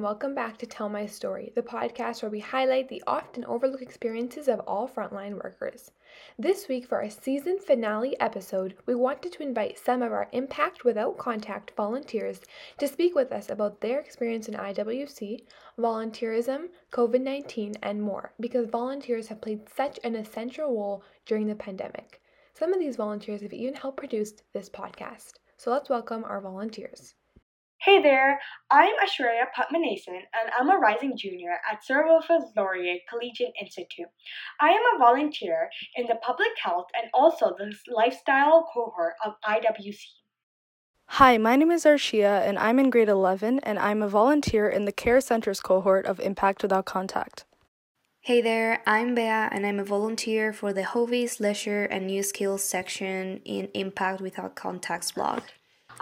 and welcome back to Tell My Story, the podcast where we highlight the often overlooked experiences of all frontline workers. This week, for our season finale episode, we wanted to invite some of our Impact Without Contact volunteers to speak with us about their experience in IWC, volunteerism, COVID 19, and more, because volunteers have played such an essential role during the pandemic. Some of these volunteers have even helped produce this podcast. So let's welcome our volunteers. Hey there, I'm Ashwarya Patmanasan and I'm a rising junior at Sir Wilfrid Laurier Collegiate Institute. I am a volunteer in the public health and also the lifestyle cohort of IWC. Hi, my name is Arshia and I'm in grade 11 and I'm a volunteer in the Care Centers cohort of Impact Without Contact. Hey there, I'm Bea and I'm a volunteer for the Hobbies, Leisure and New Skills section in Impact Without Contact's blog.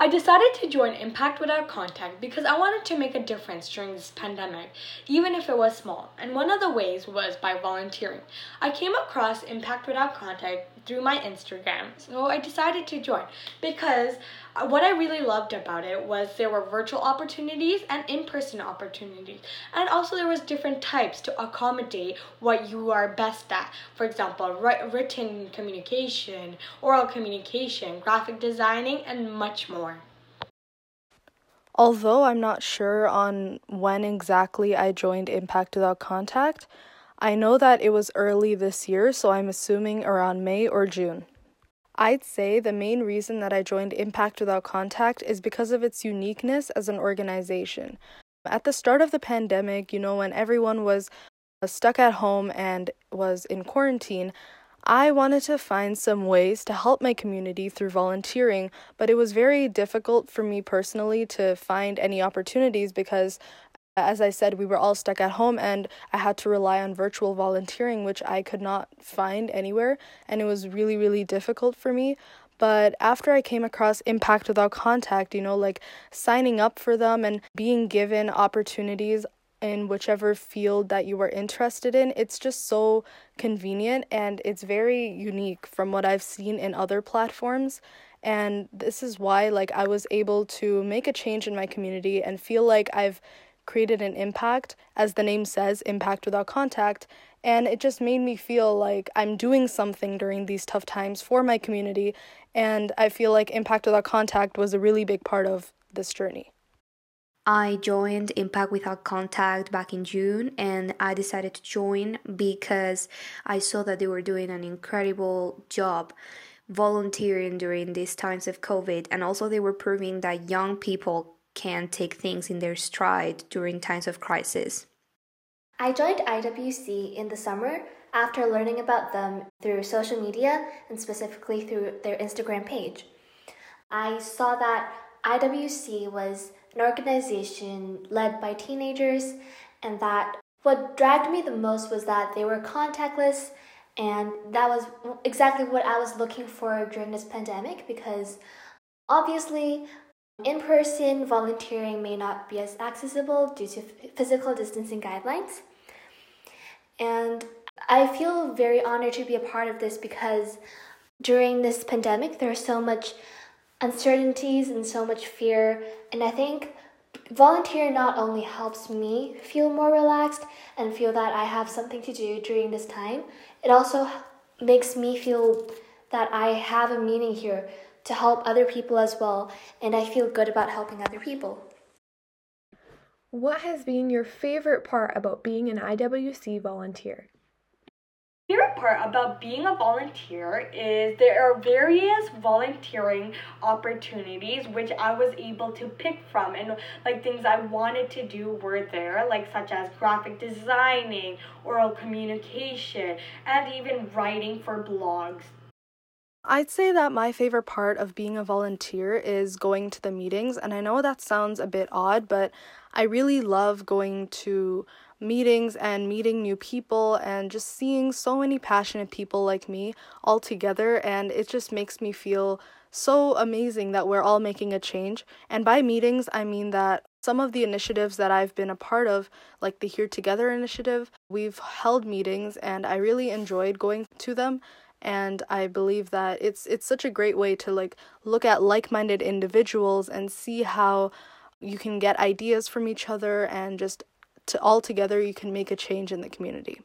I decided to join Impact Without Contact because I wanted to make a difference during this pandemic, even if it was small. And one of the ways was by volunteering. I came across Impact Without Contact through my Instagram, so I decided to join because uh, what I really loved about it was there were virtual opportunities and in-person opportunities. And also there was different types to accommodate what you are best at. For example, written communication, oral communication, graphic designing, and much more. Although I'm not sure on when exactly I joined Impact Without Contact, I know that it was early this year, so I'm assuming around May or June. I'd say the main reason that I joined Impact Without Contact is because of its uniqueness as an organization. At the start of the pandemic, you know, when everyone was stuck at home and was in quarantine, I wanted to find some ways to help my community through volunteering, but it was very difficult for me personally to find any opportunities because as I said, we were all stuck at home and I had to rely on virtual volunteering, which I could not find anywhere. And it was really, really difficult for me. But after I came across Impact Without Contact, you know, like signing up for them and being given opportunities in whichever field that you are interested in, it's just so convenient and it's very unique from what I've seen in other platforms and this is why like I was able to make a change in my community and feel like I've created an impact, as the name says, impact without contact. And it just made me feel like I'm doing something during these tough times for my community. And I feel like Impact Without Contact was a really big part of this journey. I joined Impact Without Contact back in June and I decided to join because I saw that they were doing an incredible job volunteering during these times of COVID and also they were proving that young people can take things in their stride during times of crisis. I joined IWC in the summer after learning about them through social media and specifically through their Instagram page. I saw that IWC was an organization led by teenagers, and that what dragged me the most was that they were contactless, and that was exactly what I was looking for during this pandemic because obviously in person volunteering may not be as accessible due to physical distancing guidelines. And I feel very honored to be a part of this because during this pandemic, there's so much uncertainties and so much fear. And I think volunteering not only helps me feel more relaxed and feel that I have something to do during this time, it also makes me feel that I have a meaning here to help other people as well, and I feel good about helping other people. What has been your favorite part about being an IWC volunteer? Favorite part about being a volunteer is there are various volunteering opportunities which I was able to pick from and like things I wanted to do were there like such as graphic designing, oral communication, and even writing for blogs. I'd say that my favorite part of being a volunteer is going to the meetings, and I know that sounds a bit odd, but I really love going to meetings and meeting new people and just seeing so many passionate people like me all together, and it just makes me feel so amazing that we're all making a change. And by meetings, I mean that some of the initiatives that I've been a part of, like the Here Together initiative, we've held meetings and I really enjoyed going to them and i believe that it's it's such a great way to like look at like-minded individuals and see how You can get ideas from each other and just to all together you can make a change in the community.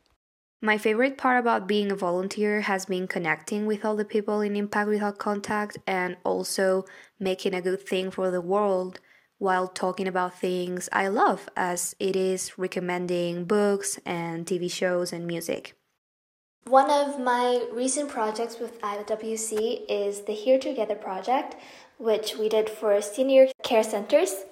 My favorite part about being a volunteer has been connecting with all the people in Impact Without Contact and also making a good thing for the world while talking about things I love, as it is recommending books and TV shows and music. One of my recent projects with IWC is the Here Together project, which we did for senior care centers.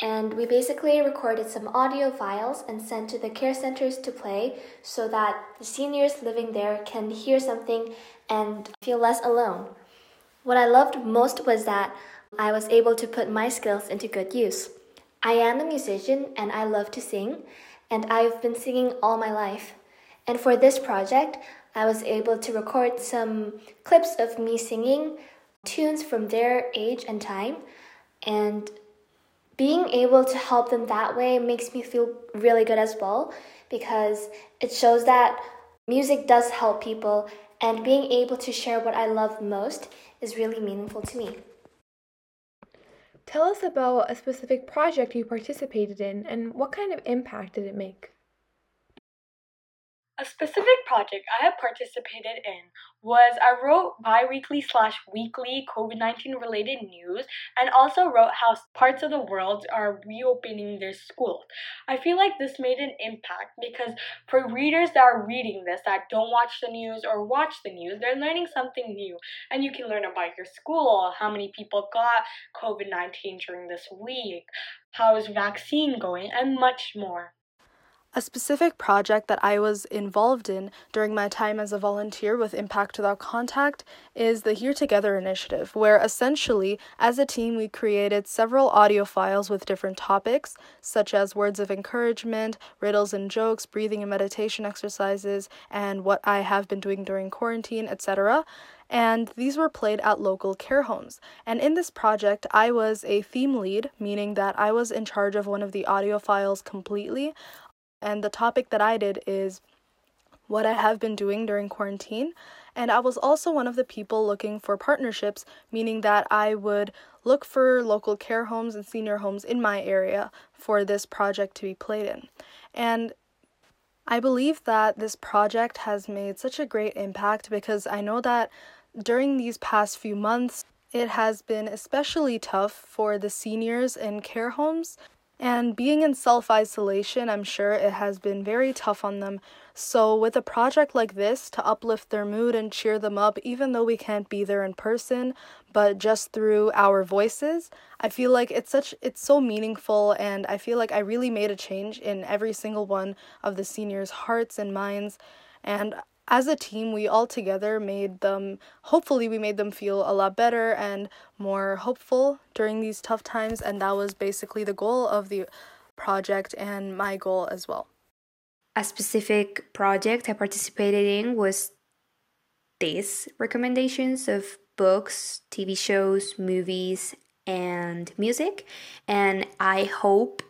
And we basically recorded some audio files and sent to the care centers to play so that the seniors living there can hear something and feel less alone. What I loved most was that I was able to put my skills into good use. I am a musician and I love to sing, and I've been singing all my life. And for this project, I was able to record some clips of me singing tunes from their age and time and being able to help them that way makes me feel really good as well because it shows that music does help people and being able to share what I love most is really meaningful to me. Tell us about a specific project you participated in and what kind of impact did it make? A specific project I have participated in was I wrote bi-weekly slash weekly COVID-19 related news and also wrote how parts of the world are reopening their schools. I feel like this made an impact because for readers that are reading this that don't watch the news or watch the news, they're learning something new. And you can learn about your school, how many people got COVID-19 during this week, how is vaccine going, and much more. A specific project that I was involved in during my time as a volunteer with Impact Without Contact is the Here Together initiative, where essentially, as a team, we created several audio files with different topics, such as words of encouragement, riddles and jokes, breathing and meditation exercises, and what I have been doing during quarantine, etc and these were played at local care homes. And in this project, I was a theme lead, meaning that I was in charge of one of the audio files completely. And the topic that I did is what I have been doing during quarantine. And I was also one of the people looking for partnerships, meaning that I would look for local care homes and senior homes in my area for this project to be played in. And I believe that this project has made such a great impact because I know that during these past few months, it has been especially tough for the seniors in care homes and being in self isolation, I'm sure it has been very tough on them. So, with a project like this to uplift their mood and cheer them up, even though we can't be there in person, but just through our voices, I feel like it's such it's so meaningful and I feel like I really made a change in every single one of the seniors' hearts and minds. And as a team, we all together made them, hopefully, we made them feel a lot better and more hopeful during these tough times. And that was basically the goal of the project and my goal as well. A specific project I participated in was these recommendations of books, TV shows, movies, and music. And I hope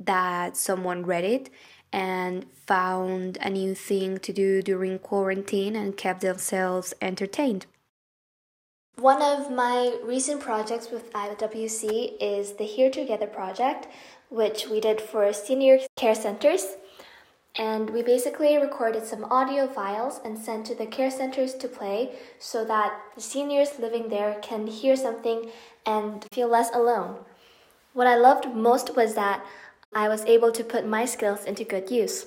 that someone read it and found a new thing to do during quarantine and kept themselves entertained. One of my recent projects with IWC is the Here Together project, which we did for senior care centers. And we basically recorded some audio files and sent to the care centers to play so that the seniors living there can hear something and feel less alone. What I loved most was that I was able to put my skills into good use.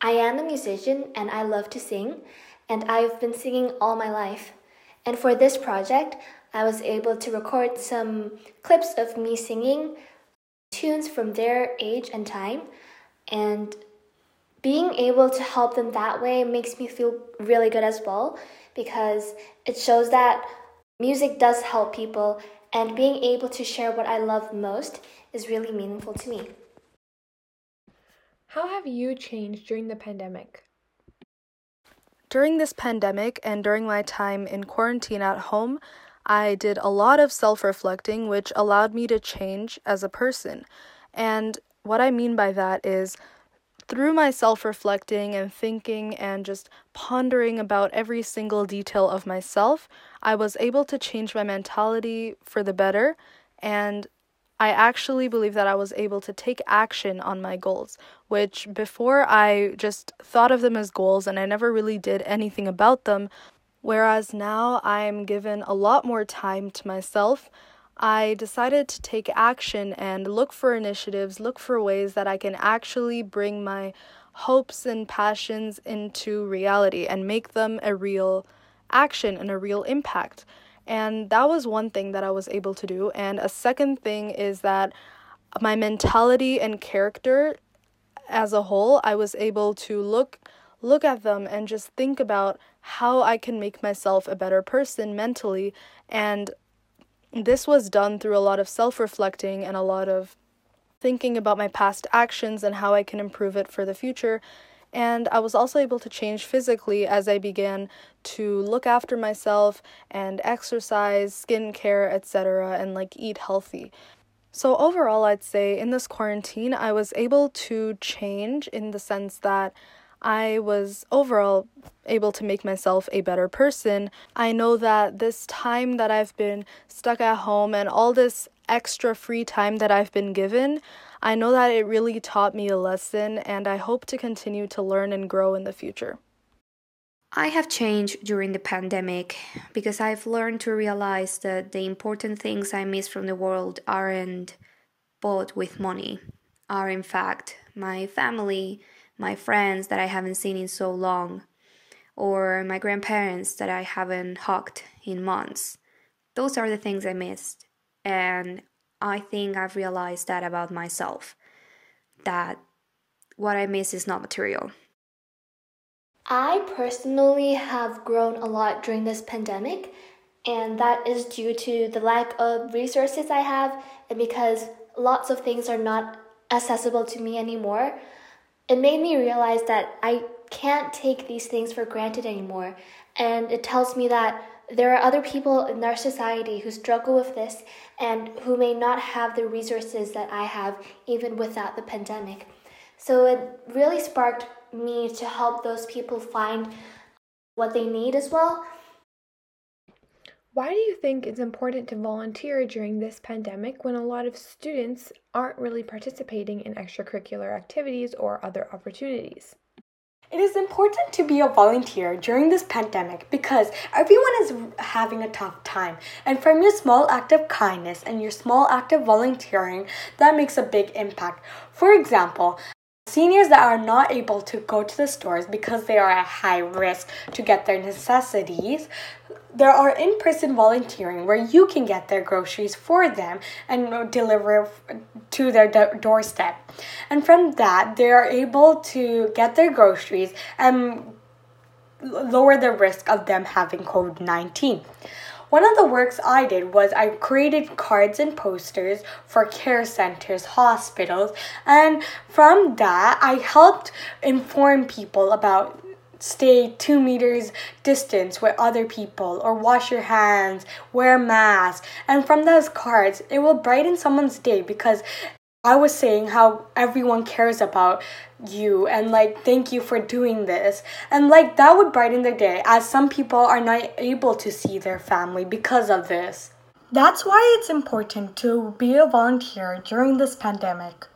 I am a musician and I love to sing, and I've been singing all my life. And for this project, I was able to record some clips of me singing tunes from their age and time. And being able to help them that way makes me feel really good as well because it shows that music does help people, and being able to share what I love most is really meaningful to me. How have you changed during the pandemic? During this pandemic and during my time in quarantine at home, I did a lot of self reflecting, which allowed me to change as a person. And what I mean by that is through my self reflecting and thinking and just pondering about every single detail of myself, I was able to change my mentality for the better and I actually believe that I was able to take action on my goals, which before I just thought of them as goals and I never really did anything about them. Whereas now I'm given a lot more time to myself. I decided to take action and look for initiatives, look for ways that I can actually bring my hopes and passions into reality and make them a real action and a real impact. And that was one thing that I was able to do. And a second thing is that my mentality and character as a whole, I was able to look look at them and just think about how I can make myself a better person mentally and this was done through a lot of self-reflecting and a lot of thinking about my past actions and how I can improve it for the future and I was also able to change physically as I began to look after myself and exercise, skincare, etc., and like eat healthy. So, overall, I'd say in this quarantine, I was able to change in the sense that I was overall able to make myself a better person. I know that this time that I've been stuck at home and all this extra free time that I've been given, I know that it really taught me a lesson, and I hope to continue to learn and grow in the future. I have changed during the pandemic because I've learned to realize that the important things I miss from the world aren't bought with money, are in fact my family, my friends that I haven't seen in so long, or my grandparents that I haven't hugged in months. Those are the things I missed, and I think I've realized that about myself that what I miss is not material. I personally have grown a lot during this pandemic, and that is due to the lack of resources I have and because lots of things are not accessible to me anymore. It made me realize that I can't take these things for granted anymore, and it tells me that there are other people in our society who struggle with this and who may not have the resources that I have even without the pandemic. So it really sparked me to help those people find what they need as well. Why do you think it's important to volunteer during this pandemic when a lot of students aren't really participating in extracurricular activities or other opportunities? It is important to be a volunteer during this pandemic because everyone is having a tough time. And from your small act of kindness and your small act of volunteering, that makes a big impact. For example, Seniors that are not able to go to the stores because they are at high risk to get their necessities, there are in person volunteering where you can get their groceries for them and deliver to their doorstep. And from that, they are able to get their groceries and lower the risk of them having COVID 19. One of the works I did was I created cards and posters for care centers, hospitals, and from that, I helped inform people about stay two meters distance with other people or wash your hands wear masks and from those cards it will brighten someone's day because i was saying how everyone cares about you and like thank you for doing this. And like that would brighten their day as some people are not able to see their family because of this. That's why it's important to be a volunteer during this pandemic.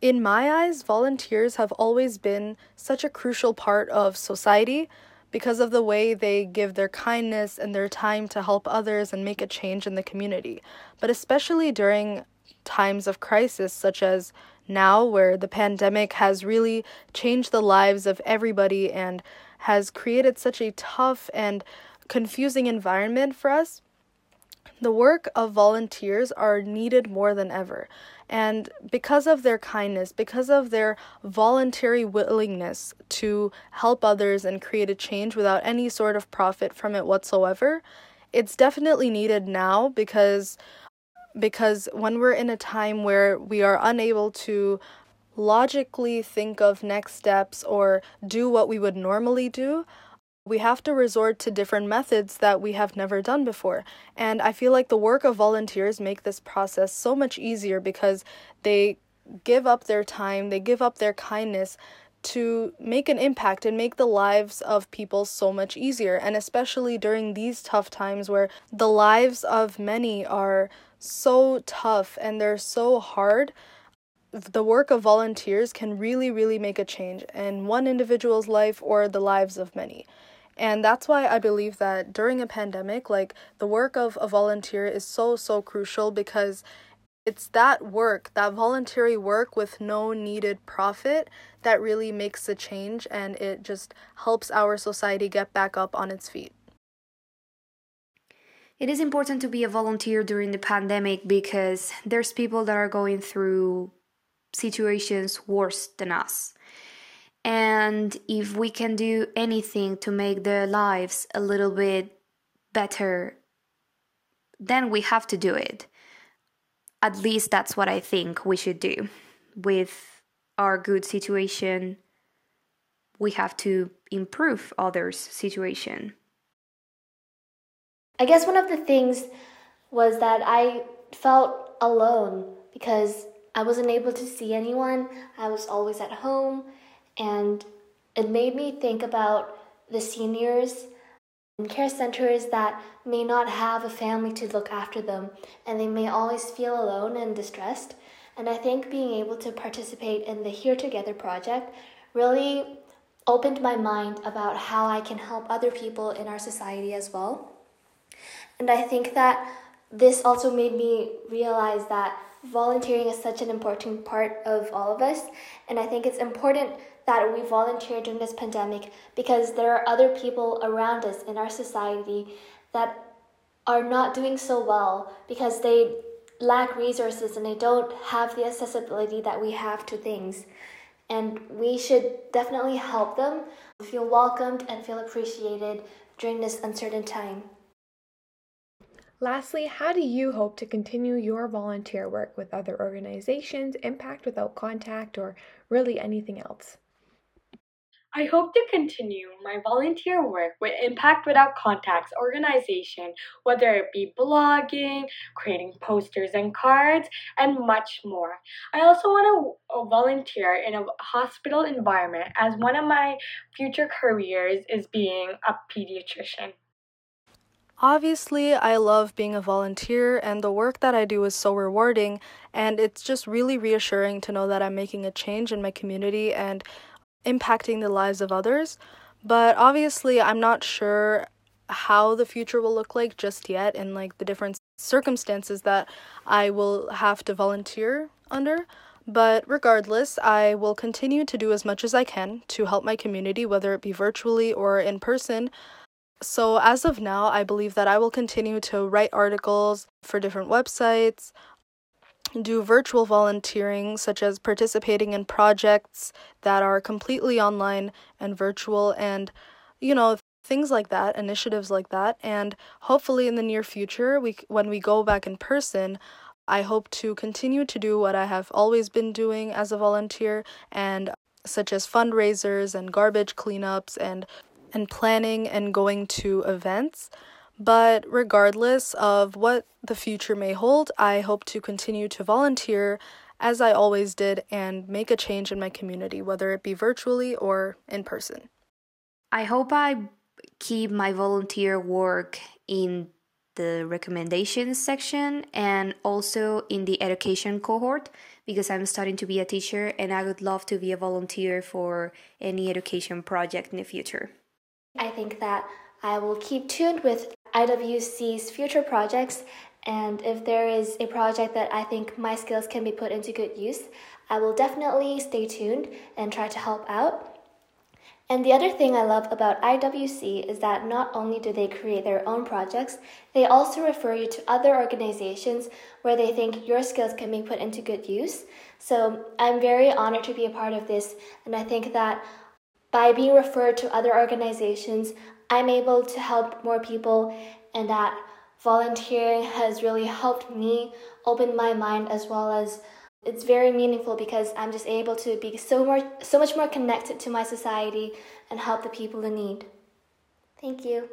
In my eyes, volunteers have always been such a crucial part of society because of the way they give their kindness and their time to help others and make a change in the community. But especially during times of crisis, such as now, where the pandemic has really changed the lives of everybody and has created such a tough and confusing environment for us, the work of volunteers are needed more than ever. And because of their kindness, because of their voluntary willingness to help others and create a change without any sort of profit from it whatsoever, it's definitely needed now because because when we're in a time where we are unable to logically think of next steps or do what we would normally do, we have to resort to different methods that we have never done before. And I feel like the work of volunteers make this process so much easier because they give up their time, they give up their kindness to make an impact and make the lives of people so much easier. And especially during these tough times where the lives of many are so tough and they're so hard, the work of volunteers can really, really make a change in one individual's life or the lives of many. And that's why I believe that during a pandemic, like the work of a volunteer is so, so crucial because it's that work, that voluntary work with no needed profit, that really makes a change and it just helps our society get back up on its feet. It is important to be a volunteer during the pandemic because there's people that are going through situations worse than us. And if we can do anything to make their lives a little bit better, then we have to do it. At least that's what I think we should do. With our good situation, we have to improve others' situation. I guess one of the things was that I felt alone because I wasn't able to see anyone. I was always at home, and it made me think about the seniors in care centers that may not have a family to look after them, and they may always feel alone and distressed. And I think being able to participate in the Here Together project really opened my mind about how I can help other people in our society as well. And I think that this also made me realize that volunteering is such an important part of all of us. And I think it's important that we volunteer during this pandemic because there are other people around us in our society that are not doing so well because they lack resources and they don't have the accessibility that we have to things. And we should definitely help them feel welcomed and feel appreciated during this uncertain time. Lastly, how do you hope to continue your volunteer work with other organizations, Impact Without Contact, or really anything else? I hope to continue my volunteer work with Impact Without Contacts organization, whether it be blogging, creating posters and cards, and much more. I also want to uh, volunteer in a hospital environment as one of my future careers is being a pediatrician. Obviously, I love being a volunteer, and the work that I do is so rewarding, and it's just really reassuring to know that I'm making a change in my community and impacting the lives of others. But obviously, I'm not sure how the future will look like just yet and like the different circumstances that I will have to volunteer under. But regardless, I will continue to do as much as I can to help my community, whether it be virtually or in person. So, as of now, I believe that I will continue to write articles for different websites, do virtual volunteering, such as participating in projects that are completely online and virtual, and you know, things like that, initiatives like that. And hopefully, in the near future, we when we go back in person, I hope to continue to do what I have always been doing as a volunteer, and such as fundraisers and garbage cleanups and and planning and going to events. But regardless of what the future may hold, I hope to continue to volunteer as I always did and make a change in my community, whether it be virtually or in person. I hope I keep my volunteer work in the recommendations section and also in the education cohort because I'm starting to be a teacher and I would love to be a volunteer for any education project in the future. I think that I will keep tuned with IWC's future projects, and if there is a project that I think my skills can be put into good use, I will definitely stay tuned and try to help out. And the other thing I love about IWC is that not only do they create their own projects, they also refer you to other organizations where they think your skills can be put into good use. So I'm very honored to be a part of this, and I think that by being referred to other organizations, I'm able to help more people, and that volunteering has really helped me open my mind as well as it's very meaningful because I'm just able to be so more so much more connected to my society and help the people in need. Thank you.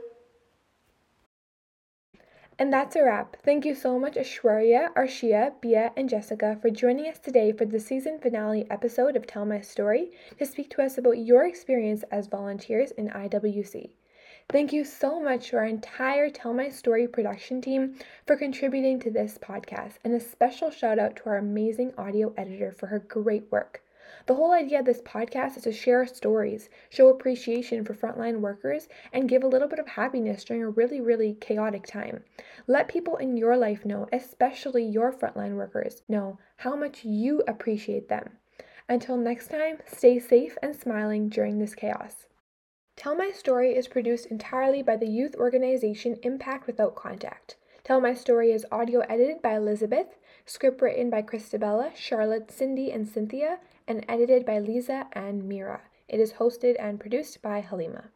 And that's a wrap. Thank you so much, Ashwarya, Arshia, Bia, and Jessica, for joining us today for the season finale episode of Tell My Story to speak to us about your experience as volunteers in IWC. Thank you so much to our entire Tell My Story production team for contributing to this podcast, and a special shout out to our amazing audio editor for her great work. The whole idea of this podcast is to share stories, show appreciation for frontline workers, and give a little bit of happiness during a really, really chaotic time. Let people in your life know, especially your frontline workers, know how much you appreciate them. Until next time, stay safe and smiling during this chaos. Tell My Story is produced entirely by the youth organization Impact Without Contact. Tell My Story is audio edited by Elizabeth, script written by Christabella, Charlotte, Cindy, and Cynthia, and edited by Lisa and Mira. It is hosted and produced by Halima.